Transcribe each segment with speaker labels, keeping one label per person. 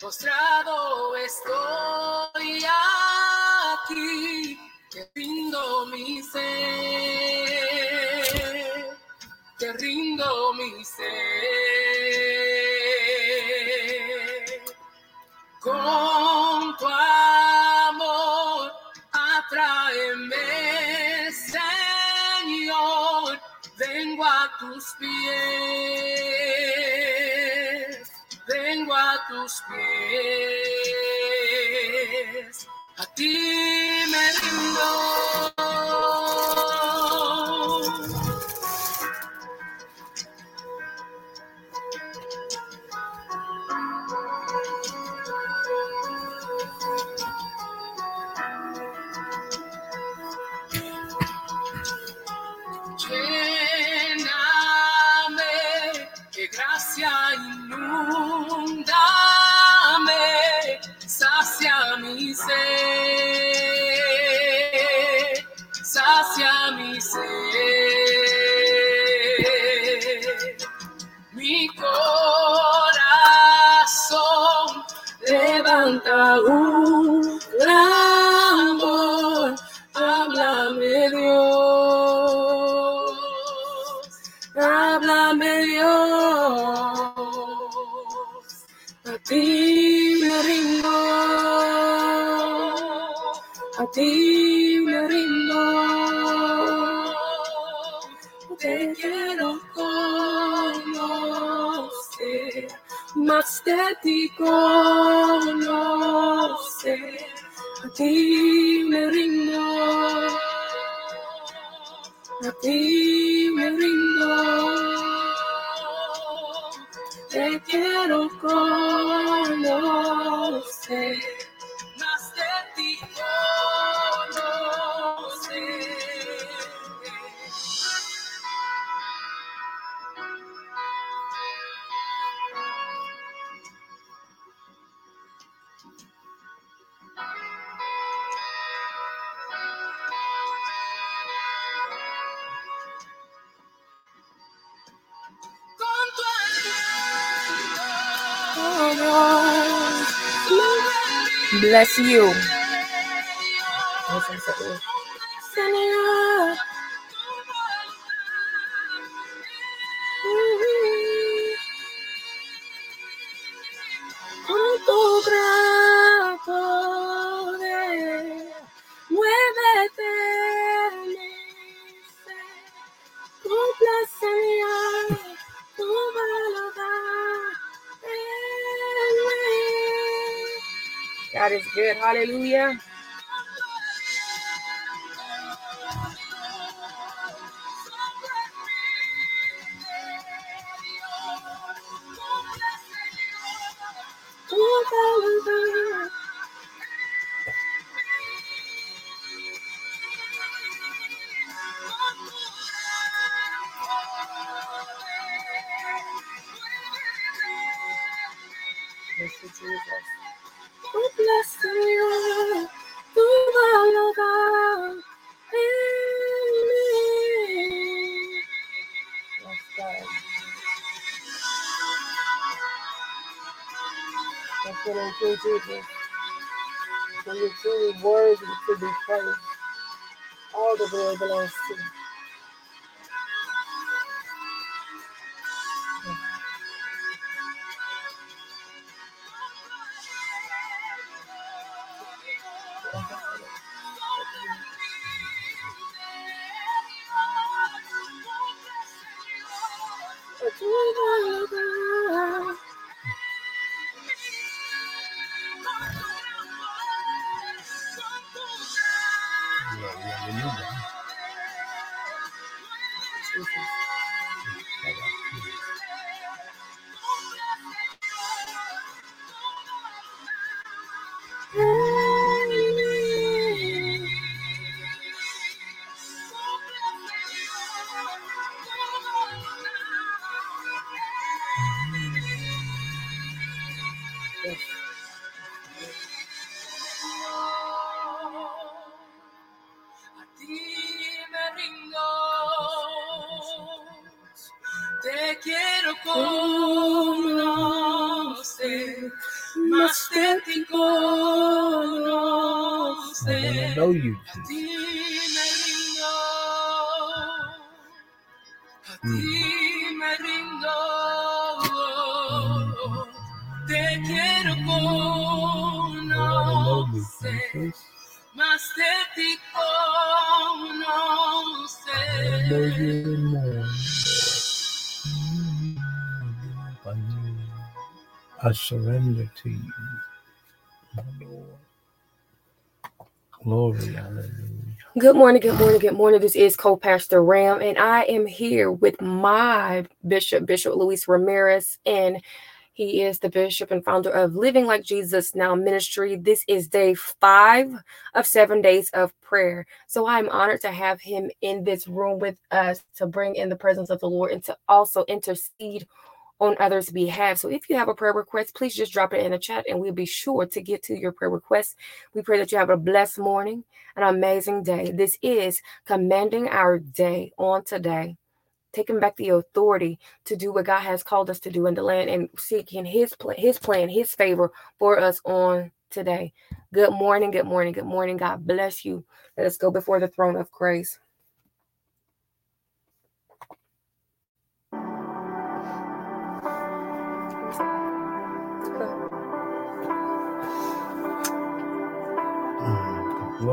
Speaker 1: postrado estoy aquí, te rindo mi ser, te rindo mi ser. Con tu amor, atráeme, Señor, vengo a tus pies, tus pies, a ti me rindo. Mi corazón levanta un de ti a ti me rindo, a ti me rindo, te quiero conocer,
Speaker 2: Bless you. Hallelujah. That's I'm doing, Jesus. For you're truly worthy to be praised. All the glory belongs to you.
Speaker 1: Más de ti
Speaker 3: I want to
Speaker 1: conocer.
Speaker 3: know you, Jesus.
Speaker 1: ti me rindo, a hmm. ti me rindo. Te quiero
Speaker 3: I want to know you,
Speaker 1: conocer, más de ti
Speaker 3: I want to know
Speaker 1: conocer.
Speaker 3: I surrender to you, my Lord. Glory, hallelujah.
Speaker 2: Good morning, good morning, good morning. This is co-pastor Ram, and I am here with my bishop, Bishop Luis Ramirez, and he is the bishop and founder of Living Like Jesus Now Ministry. This is day five of seven days of prayer. So I'm honored to have him in this room with us to bring in the presence of the Lord and to also intercede on others' behalf. So if you have a prayer request, please just drop it in the chat and we'll be sure to get to your prayer request. We pray that you have a blessed morning, an amazing day. This is commanding our day on today, taking back the authority to do what God has called us to do in the land and seeking His His plan, His favor for us on today. Good morning, good morning, good morning. God bless you. Let us go before the throne of grace.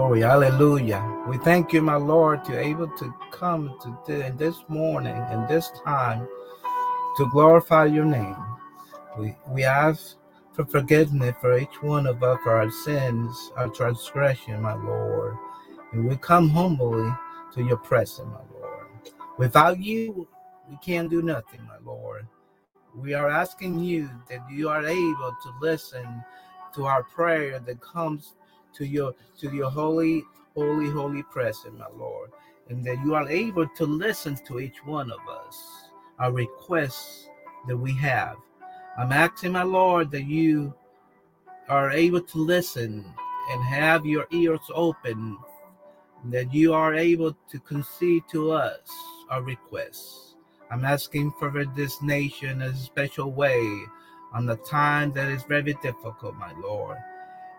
Speaker 3: Glory, hallelujah. We thank you, my Lord, to able to come to th- this morning and this time to glorify your name. We we ask for forgiveness for each one of us for our sins, our transgression, my Lord. And we come humbly to your presence, my Lord. Without you, we can't do nothing, my Lord. We are asking you that you are able to listen to our prayer that comes to your to your holy, holy, holy presence, my Lord. And that you are able to listen to each one of us, our requests that we have. I'm asking, my Lord, that you are able to listen and have your ears open, that you are able to concede to us our requests. I'm asking for this nation in a special way on the time that is very difficult, my Lord.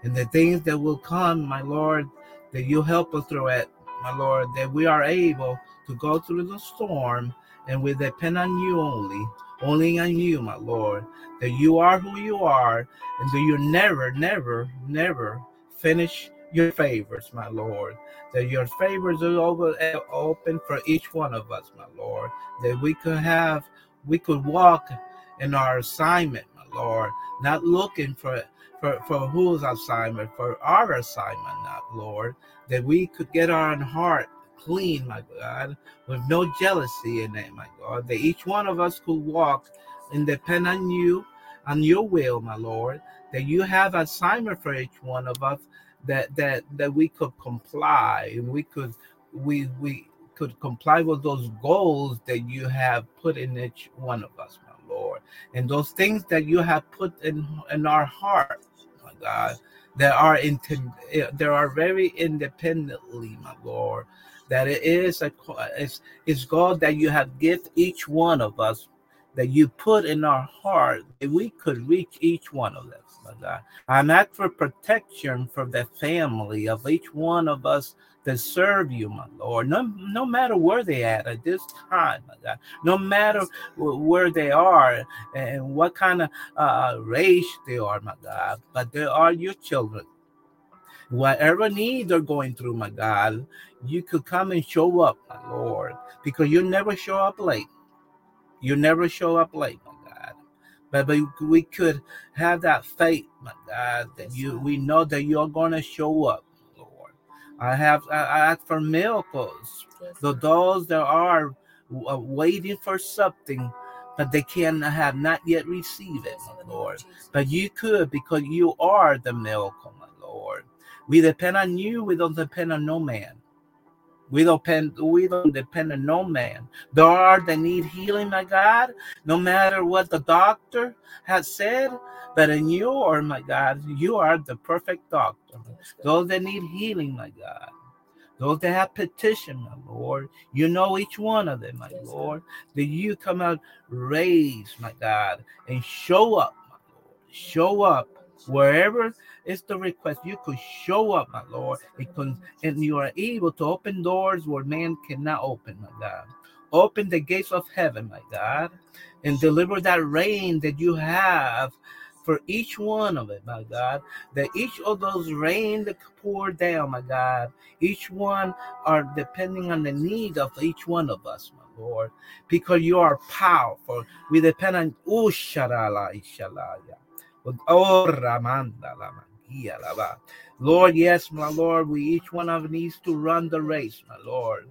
Speaker 3: And the things that will come, my Lord, that you help us through it, my Lord, that we are able to go through the storm and we depend on you only, only on you, my Lord, that you are who you are and that you never, never, never finish your favors, my Lord. That your favors are open for each one of us, my Lord. That we could have, we could walk in our assignment, my Lord, not looking for for, for whose assignment, for our assignment, not Lord, that we could get our heart clean, my God, with no jealousy in it, my God, that each one of us could walk and depend on you, on your will, my Lord, that you have assignment for each one of us, that that that we could comply and we could we we could comply with those goals that you have put in each one of us, Lord, and those things that you have put in in our heart, my God, that are inten- eh, there are very independently, my Lord. That it is a it's, it's God that you have given each one of us that you put in our heart that we could reach each one of them, my God. I'm asking for protection for the family of each one of us that serve you, my Lord. No, no matter where they at at this time, my God. No matter wh- where they are and what kind of uh, race they are, my God. But they are your children. Whatever need they're going through, my God, you could come and show up, my Lord, because you never show up late. You never show up late, my God. But, but we could have that faith, my God, that you we know that you're gonna show up. I have I ask for miracles. The those that are uh, waiting for something, but they can have not yet received it, my Lord. But you could because you are the miracle, my Lord. We depend on you. We don't depend on no man. We don't depend. We don't depend on no man. There are that need healing, my God. No matter what the doctor has said, but in you, or my God, you are the perfect doctor. Those that need healing, my God. Those that have petition, my Lord. You know each one of them, my
Speaker 2: Yes,
Speaker 3: Lord. That you come out, raise, my God, and show up, my Lord. Show up Wherever is the request, you could show up, my Lord, because, and you are able to open doors where man cannot open, my God. Open the gates of heaven, my God, and deliver that rain that you have for each one of it, my God. That each of those rain that pour down, my God, each one are depending on the need of each one of us, my Lord, because you are powerful. We depend on Ishalaya. Oh, Ramanda Lama. Lord, yes, my Lord, we each one of us needs to run the race, my Lord.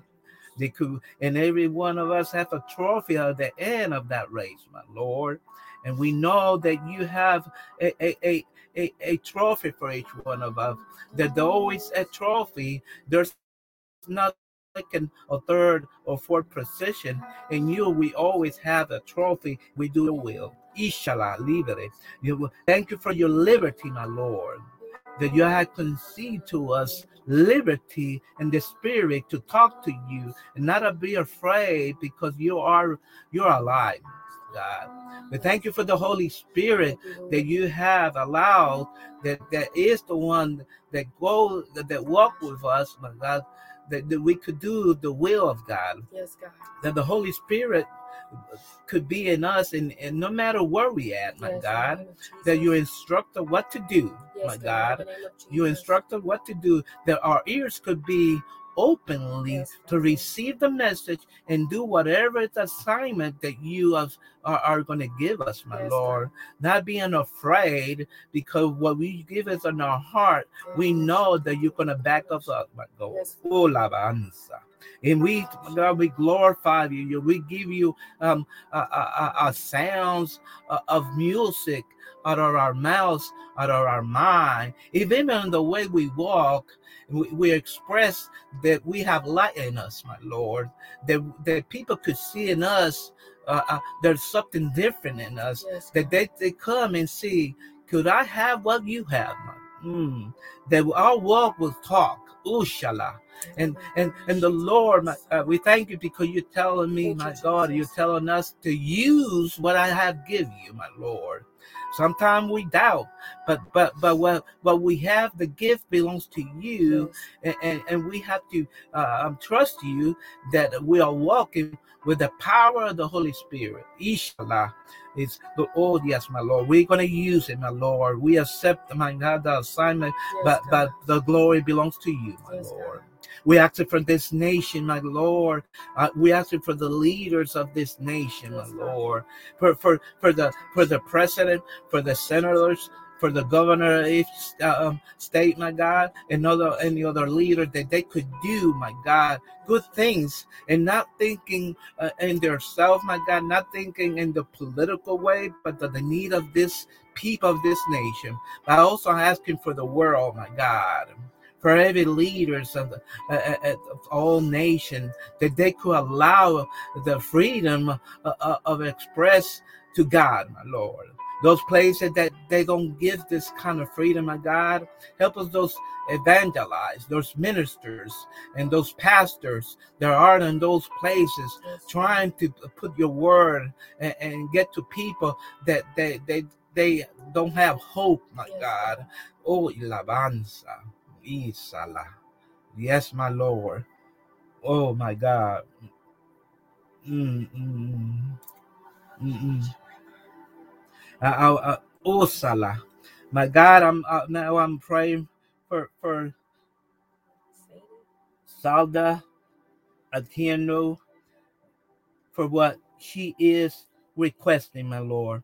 Speaker 3: They could, and every one of us have a trophy at the end of that race, my Lord. And we know that you have a, a, a, a, a trophy for each one of us. That there's always a trophy. There's not second or third or fourth position. In you, we always have a trophy. We do will. Ishala, libre. You, thank you for your liberty, my Lord that you have conceded to us liberty and the spirit to talk to you and not be afraid because you are you're alive god. We thank you for the holy spirit that you have allowed that that is the one that go that, that walk with us my god that, that we could do the will of god.
Speaker 2: Yes, God.
Speaker 3: that the holy spirit could be in us and, and no matter where we at my
Speaker 2: Yes,
Speaker 3: god that you instruct us what to do
Speaker 2: Yes,
Speaker 3: my god
Speaker 2: of
Speaker 3: you instruct us what to do that our ears could be openly
Speaker 2: Yes,
Speaker 3: to receive the message and do whatever the assignment that you have, are, are going to give us my
Speaker 2: Yes,
Speaker 3: lord. Not being afraid because what we give us in our heart.
Speaker 2: Yes,
Speaker 3: we know that you're going to back us up my god
Speaker 2: Yes.
Speaker 3: Oh, and we God, we glorify you. We give you um uh, uh, uh, sounds uh, of music out of our mouths out of our mind. Even in the way we walk we, we express that we have light in us my lord that that people could see in us uh, uh, there's something different in us
Speaker 2: Yes,
Speaker 3: that they, they come and see could i have what you have? My mm, that our walk will talk. Ushala. And and and the Lord, my, uh, we thank you because you're telling me, my God, you're telling us to use what I have given you, my Lord. Sometimes we doubt, but but but what what we have, the gift belongs to you, and and, and we have to uh, um, trust you that we are walking with the power of the Holy Spirit. Inshallah. It's the oh yes, my Lord. We're gonna use it, my Lord. We accept, my God, the assignment,
Speaker 2: Yes,
Speaker 3: but
Speaker 2: God.
Speaker 3: but the glory belongs to you, my
Speaker 2: Yes, God.
Speaker 3: We ask it for this nation, my Lord. Uh, we ask it for the leaders of this nation, my Lord. For for for the for the president, for the senators, for the governor of each uh, um, state, my God, and other any other leader that they could do, my God, good things and not thinking uh, in their self, my God, not thinking in the political way, but the, the need of this people of this nation. But also asking for the world, my God. For every leaders of, uh, uh, of all nations, that they could allow the freedom uh, uh, of express to God, my Lord. Those places that they don't give this kind of freedom, my God, help us those evangelize, those ministers and those pastors that are in those places trying to put your word and, and get to people that they they they don't have hope, my God. Oh, ilabanza, Yes, my Lord. Oh, my God. Mm, mm, mm, oh, Salah. My God, I'm uh, now I'm praying for for Salda Atieno for what she is requesting, my Lord.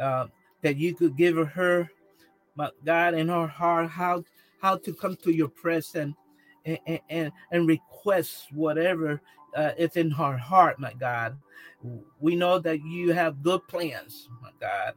Speaker 3: Uh, that you could give her, my God, in her heart how how to come to your presence and and, and, request whatever uh, is in her heart, my God. We know that you have good plans, my God.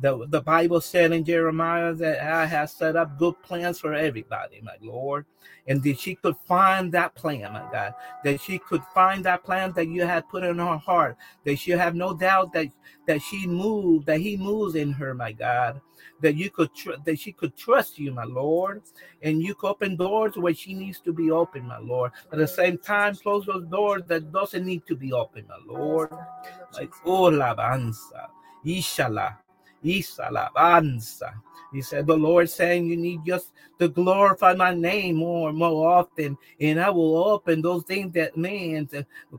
Speaker 3: The, the Bible said in Jeremiah that I have set up good plans for everybody, my Lord. And that she could find that plan, my God. That she could find that plan that you had put in her heart. That she have no doubt that that she moved, that he moves in her, my God. That you could tr- that she could trust you, my Lord. And you could open doors where she needs to be open, my Lord. At the same time, close those doors that doesn't need to be open, my Lord. Like, oh, labanza, ishala. Isalabanza. He said, The Lord saying you need just to glorify my name more and more often, and I will open those things that man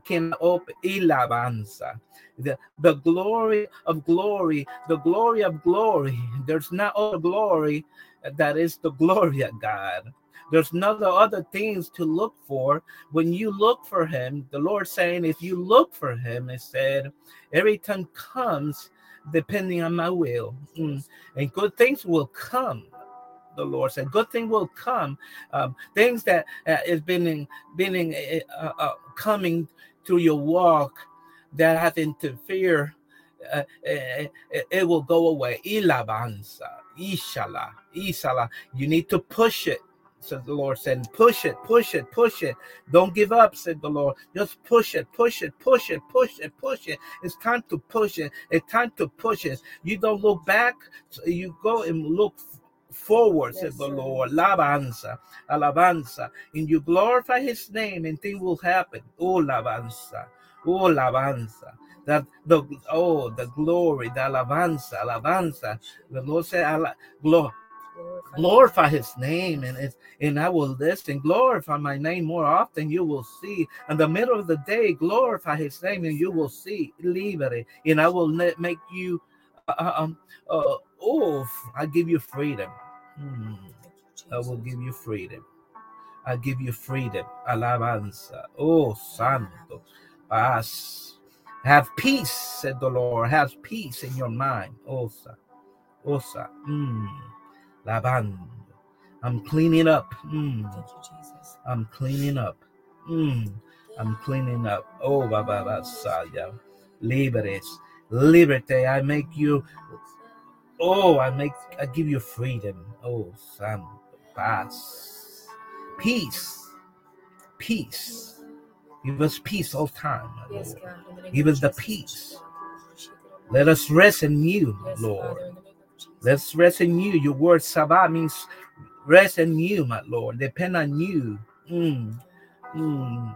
Speaker 3: can open. Ilabanza. The, the glory of glory, the glory of glory. There's not other glory that is the glory of God. There's no other things to look for. When you look for him, the Lord saying, if you look for him, it said, every time comes depending on my will. Mm. And good things will come. The Lord said, "Good thing will come. Um, things that uh, is been been uh, uh, coming through your walk that have interfered, uh, it, uh, it, will go away. Ilabanza, ishala, ishala. You need to push it said the Lord said, push it, push it, push it. Don't give up, said the Lord. Just push it, push it, push it, push it, push it. It's time to push it. It's time to push it. You don't look back, you go and look forward, yes, said the sir. Lord. Alabanza, alabanza. And you glorify his name, and things will happen. Oh, alabanza, oh, alabanza that the oh the glory, the alabanza, alabanza. The Lord said, glory glorify his name. and it's and I will listen. Glorify my name more often you will see. In the middle of the day glorify his name and you will see. Liberty and I will make you uh, uh um uh, oh I give you freedom. Hmm. I will give you freedom. I give you freedom. Alabanza. Oh santo. Paz. Have peace said the Lord. Have peace in your mind. Osa osa mm. Laban. I'm cleaning up. Mm. Thank you, Jesus. I'm cleaning up. Mm. I'm cleaning up. Oh, Baba Basaya. Liberes. Liberty. I make you. Oh, I make. I give you freedom. Oh, Sam. Paz. Peace. Peace. Give us peace all time, Lord. Give us the peace. Let us rest in you, Lord. Let's rest in you. Your word Sabah means rest in you, my Lord. Depend on you. Mm. Mm.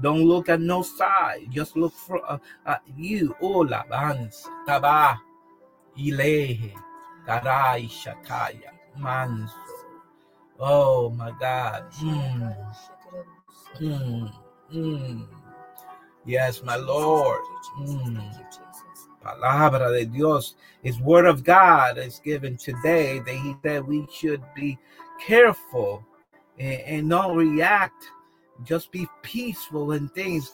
Speaker 3: Don't look at no side. Just look for uh, at you. Oh, labans, taba, ilehe, karai shataya, manso. Oh my God. Mm. Mm. Mm. Yes, my Lord. Mm palabra de Dios, his word of God is given today that he said we should be careful and, and not react, just be peaceful in things.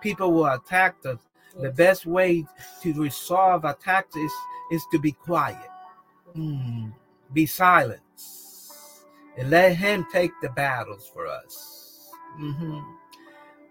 Speaker 3: People will attack us. The best way to resolve attacks is, is to be quiet, mm, be silent, and let him take the battles for us. Mm-hmm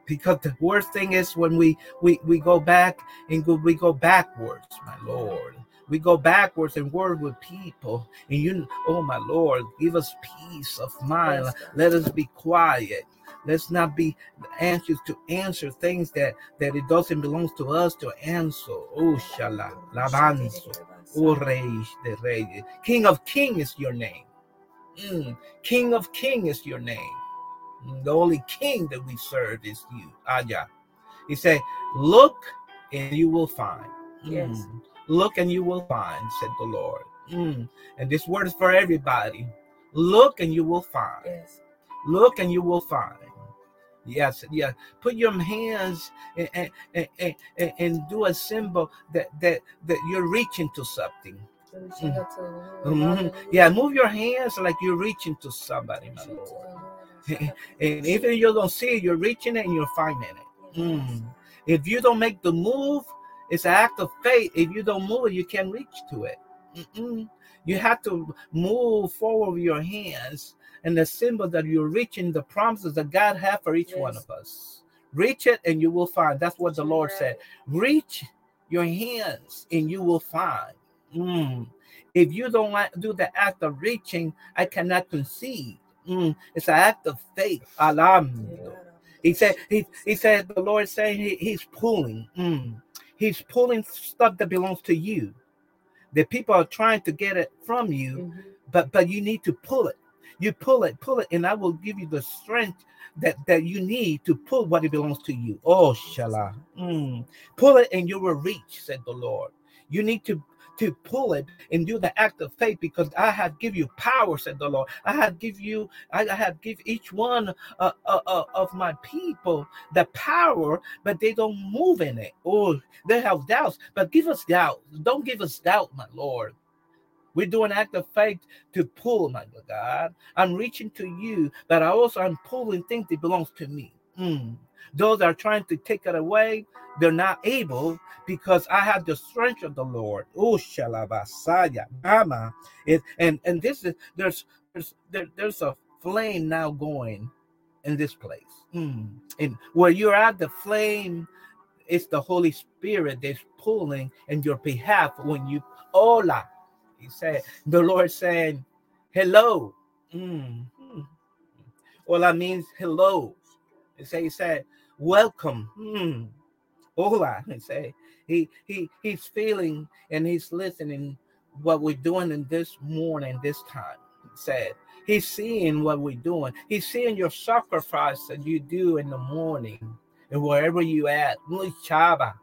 Speaker 3: because the worst thing is when we we we go back and go, we go backwards my lord. We go backwards and word with people. And you oh my lord give us peace of mind. Let us be quiet. Let's not be anxious to answer things that that it doesn't belong to us to answer. Oh shala labanzo. Oh rey de rey king of king is your name. Mm. king of king is your name the only king that we serve is you. Aya. He said, Look and you will find. Yes. Mm. Look and you will find, said the Lord. Mm. And this word is for everybody. Look and you will find. Yes. Look and you will find. Yes, yeah. Put your hands and, and, and, and, and do a symbol that, that, that you're reaching to something. Mm-hmm. Yeah, move your hands like you're reaching to somebody, my Lord. and even if you don't see it, you're reaching it and you're finding it. Mm. If you don't make the move, it's an act of faith. If you don't move, it, you can't reach to it. Mm-mm. You have to move forward with your hands and the symbol that you're reaching the promises that God has for each yes. one of us. Reach it and you will find. That's what the Lord said. Reach your hands and you will find. Mm. If you don't do the act of reaching, I cannot conceive. Mm, it's an act of faith. Alam. He said, he, he said, the Lord saying he, he's pulling. Mm, he's pulling stuff that belongs to you. The people are trying to get it from you, mm-hmm. but but you need to pull it. You pull it, pull it, and I will give you the strength that that you need to pull what it belongs to you. Oh, shala. Mm. Pull it and you will reach, said the Lord. You need to to pull it and do the act of faith because I have give you power, said the Lord. I have give you, I have give each one uh, uh, uh, of my people the power, but they don't move in it. Oh, they have doubts, but give us doubt. Don't give us doubt, my Lord. We do an act of faith to pull, my God. I'm reaching to you, but I also am pulling things that belongs to me. Mm. Those that are trying to take it away, they're not able because I have the strength of the Lord. Oh, mama. And and this is there's there's there, there's a flame now going in this place. Mm. And where you're at, the flame it's the Holy Spirit that's pulling in your behalf when you hola he said, the Lord saying, hello. Mm. Hola means hello. He said, he said, welcome. Mm. Hola. He say. he, he, he's feeling and he's listening what we're doing in this morning, this time. He said, he's seeing what we're doing. He's seeing your sacrifice that you do in the morning and wherever you at. Chaba.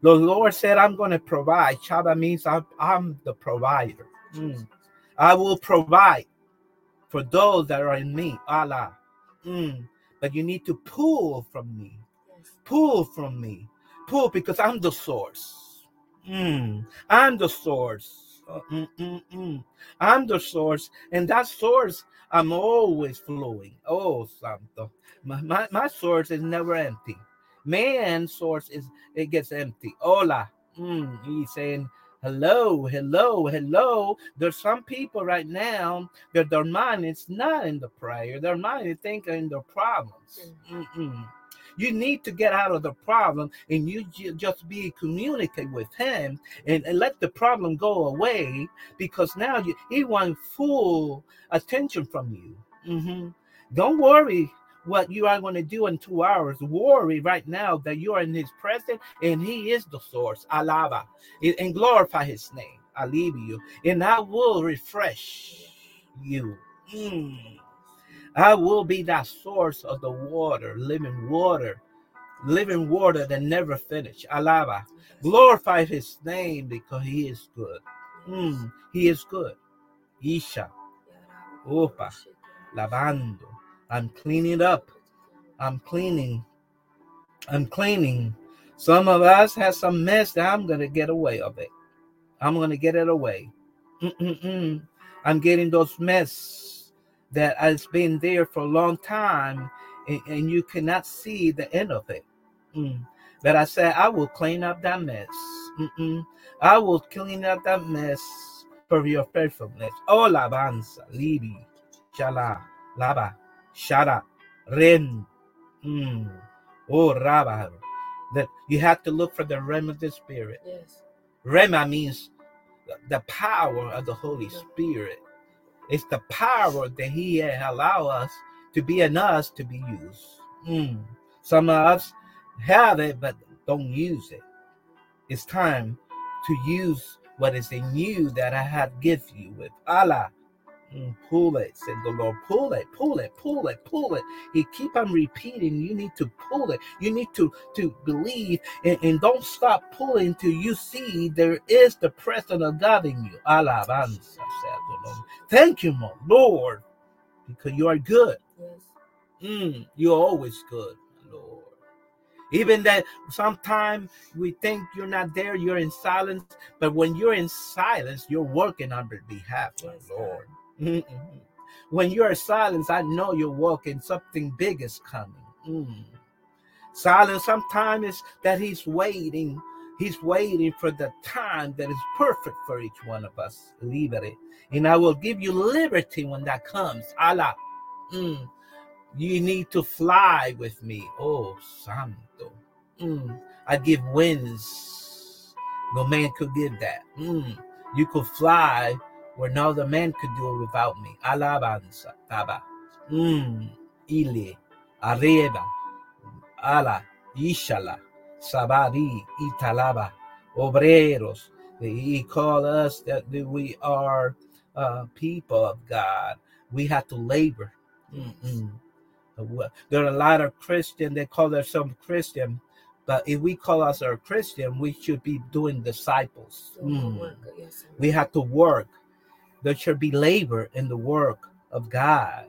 Speaker 3: The Lord said, I'm going to provide. Chaba means I'm, I'm the provider. Mm. I will provide for those that are in me. Allah. Mm. But you need to pull from me. Pull from me. Pull because I'm the source. Mm. I'm the source. Uh, mm, mm, mm. I'm the source. And that source, I'm always flowing. Oh, Santo. My, my, my source is never empty man source is it gets empty. Hola. Mm, he's saying hello, hello, hello. There's some people right now that their mind is not in the prayer, their mind is thinking in their problems. Mm-mm. You need to get out of the problem and you just be communicate with him and, and let the problem go away because now you, he wants full attention from you. Mm-hmm. Don't worry what you are going to do in two hours. Worry right now that you are in his presence and he is the source. Alaba and glorify his name. I leave you and I will refresh you. Mm. I will be that source of the water, living water, living water that never finish. Alaba. Glorify his name because he is good. Mm. He is good. Isha. Opa. Lavando. I'm cleaning up. I'm cleaning. I'm cleaning. Some of us have some mess that I'm going to get away of it. I'm going to get it away. Mm-mm-mm. I'm getting those mess that has been there for a long time and, and you cannot see the end of it. Mm. But I said, I will clean up that mess. Mm-mm. I will clean up that mess for your faithfulness. Oh, labanza, libi, chala, laba. Shara, Ren. Mm. Oh, Rabba. That you have to look for the realm of the Spirit.
Speaker 2: Yes.
Speaker 3: Rema means the power of the Holy Spirit. It's the power that He allow us to be in us to be used. Mm. Some of us have it, but don't use it. It's time to use what is in you that I have given you with Allah. Mm, pull it, said the Lord. Pull it, pull it, pull it, pull it. He keep on repeating. You need to pull it. You need to to believe and, and don't stop pulling till you see there is the presence of God in you. Alabanza, said the Lord. Thank you, my Lord, because you are good.
Speaker 2: Yes.
Speaker 3: Mm, you're always good, Lord. Even that sometimes we think you're not there, you're in silence, but when you're in silence, you're working on behalf, my
Speaker 2: Yes,
Speaker 3: Lord. Mm-mm. When you're silent, I know you're walking, something big is coming. Mm. Silence sometimes that He's waiting. He's waiting for the time that is perfect for each one of us. Liberty. And I will give you liberty when that comes. Allah. Mm. You need to fly with me. Oh, Santo. Mm. I give wings. No man could give that. Mm. You could fly where no other man could do it without me. Alabanza, taba. Mm. Ile, arriba, ala, ishala, sabari, italaba, obreros. He called us that we are uh, people of God. We have to labor. Mm-mm. There are a lot of Christian, they call themselves Christian, But if we call us a Christian, we should be doing disciples. Mm.
Speaker 2: work, yes, sir.
Speaker 3: We have to work. There should be labor in the work of God.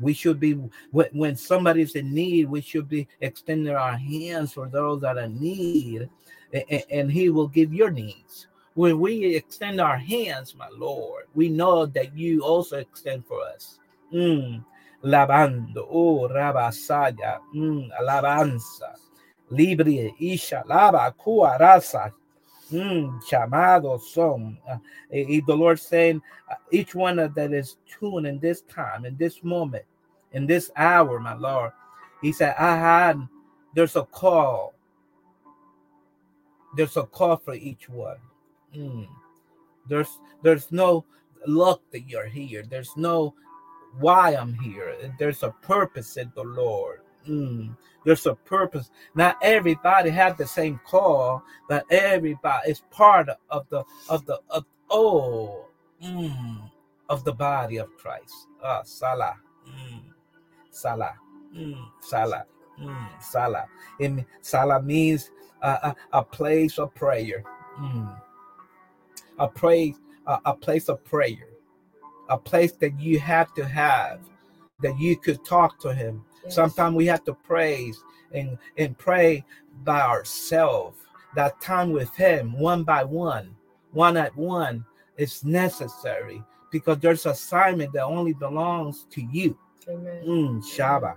Speaker 3: We should be when somebody's in need, we should be extending our hands for those that are in need, and He will give your needs. When we extend our hands, my Lord, we know that you also extend for us. Mm. Lavando, oh, rabasaya, mm, alabanza, libre, isha, lava, kua, rasa, mm, llamados son. Uh, the Lord saying, uh, each one of that is tuned in this time, in this moment, in this hour, my Lord. He said, I had, there's a call. There's a call for each one. Mm. There's there's no luck that you're here. There's no why I'm here. There's a purpose, said the Lord. Mm. There's a purpose. Not everybody have the same call, but everybody is part of the of the of oh mm, of the body of Christ. Ah, Salah. Mm. Salah. Mm. Salah. Mm. Salah. Salah means uh, a, a place of prayer. Mm. A place, a, a place of prayer. A place that you have to have, that you could talk to Him.
Speaker 2: Yes.
Speaker 3: Sometimes we have to praise and, and pray by ourselves. That time with Him, one by one, one at one, is necessary because there's assignment that only belongs to you.
Speaker 2: Amen.
Speaker 3: Mm, Shaba,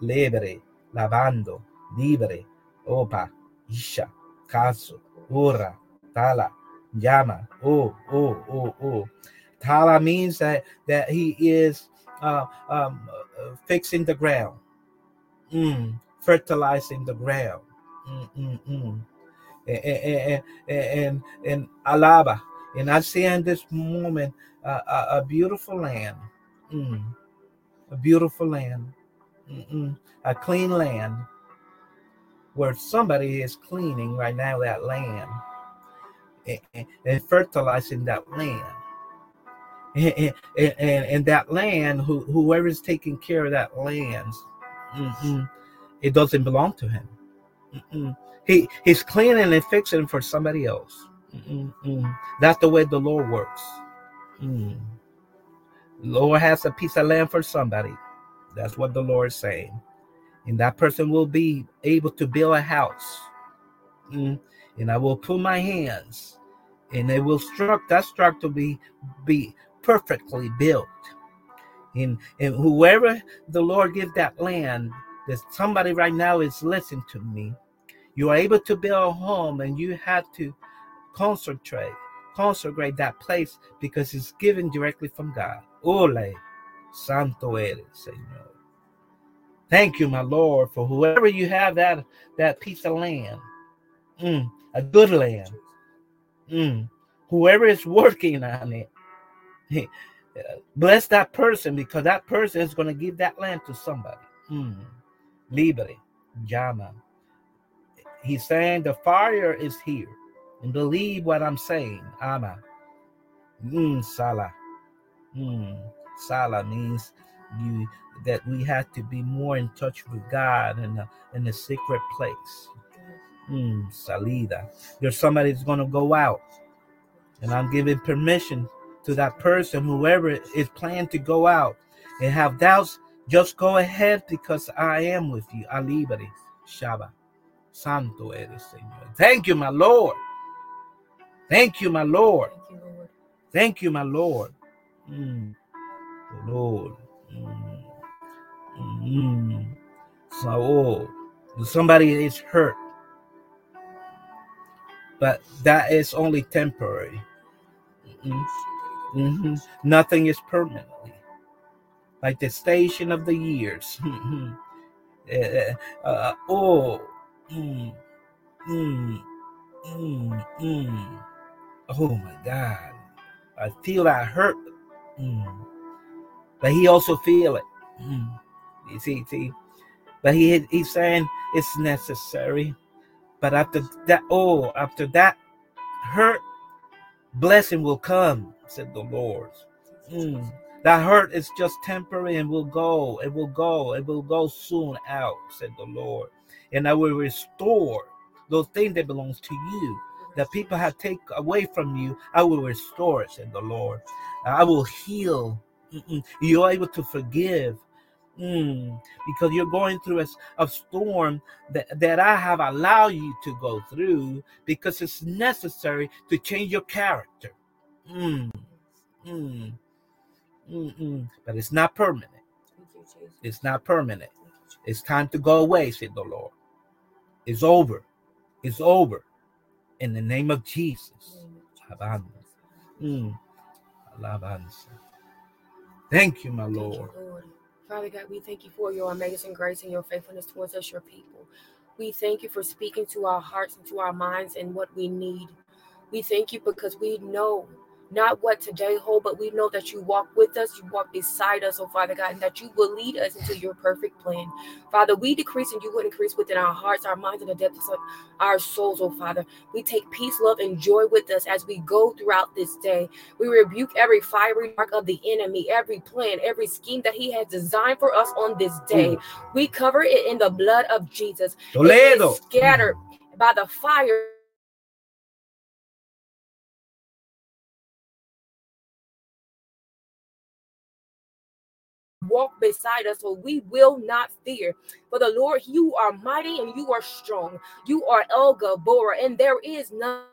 Speaker 3: libre, lavando, libre, opa, isha, caso, ura, tala, llama, oh, oh, oh, oh. Tala means that that he is uh, um, uh, fixing the ground, mm, fertilizing the ground. Mm, mm, mm. And, and, and, and, alaba. And I see in this moment uh, a, a beautiful land. Mm a beautiful land, Mm-mm. a clean land where somebody is cleaning right now that land and, and- and fertilizing that land. And, and, that land, who, whoever is taking care of that land, mm-mm, it doesn't belong to him. Mm-mm. He, he's cleaning and fixing for somebody else. Mm-mm, mm. That's the way the Lord works. Mm. Lord has a piece of land for somebody. That's what the Lord is saying. And that person will be able to build a house. Mm. And I will put my hands and it will struck that structure be be perfectly built. And and whoever the Lord give that land, that somebody right now is listening to me. You are able to build a home and you have to concentrate, consecrate that place because it's given directly from God. Ole, Santo eres, Señor. Thank you, my Lord, for whoever you have that that piece of land, Mm, a good land. Mm, whoever is working on it, bless that person because that person is going to give that land to somebody. Mm, libre, llama. He's saying the fire is here, and believe what I'm saying. Ama. Mm, sala. Mm, Salah means you that we have to be more in touch with God in a in a secret place. Mm, salida. There's somebody that's gonna go out, and I'm giving permission to that person, whoever is planning to go out and have doubts. Just go ahead because I am with you. Alibari, Shaba, Santo eres, Señor. Thank you, my Lord. Thank you, my Lord.
Speaker 2: Thank you, Lord.
Speaker 3: Thank you, my Lord. Mm. Lord. Mm. Mm. So, oh, somebody is hurt, but that is only temporary. Mm. Mhm. Nothing is permanently. Like the station of the years. Eh, uh, oh, mm, mm, mm, mm. oh my God. I feel that hurt. Mm. But he also feel it. Mm. You see, see. But he he's saying it's necessary. But after that, oh, after that hurt, blessing will come, said the Lord. Mm. That hurt is just temporary and will go. It will go. It will go soon out, said the Lord. and I will restore those things that belongs to you that people have taken away from you. I will restore said the Lord. I will heal. Mm-mm. You're able to forgive. Mm, because you're going through a, a storm that, that I have allowed you to go through because it's necessary to change your character. Mm, mm, mm, mm. But it's not permanent.
Speaker 2: Thank you, Jesus.
Speaker 3: It's not permanent.
Speaker 2: Thank you, Jesus.
Speaker 3: It's time to go away, said the Lord. It's over. It's over. In the name of Jesus. Mm. Thank you, my Lord.
Speaker 2: Father God, we thank you for your amazing grace and your faithfulness towards us, your people. We thank you for speaking to our hearts and to our minds and what we need. We thank you because we know not what today hold, but we know that you walk with us, you walk beside us, oh Father God, and that you will lead us into your perfect plan. Father, we decrease and you will increase within our hearts, our minds, and the depths of our souls, oh Father. We take peace, love, and joy with us as we go throughout this day. We rebuke every fiery mark of the enemy, every plan, every scheme that he has designed for us on this hmm. day. We cover it in the blood of Jesus. It is scattered by the fire walk beside us, so we will not fear. For the Lord, you are mighty and you are strong. You are El Gibbor, and there is none.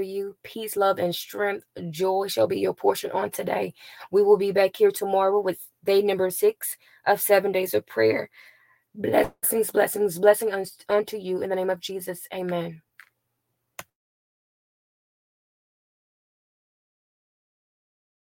Speaker 2: Over you. Peace, love, and strength, joy shall be your portion on today. We will be back here tomorrow with day number six of seven days of prayer. Blessings, blessings, blessing unto you in the name of Jesus. Amen.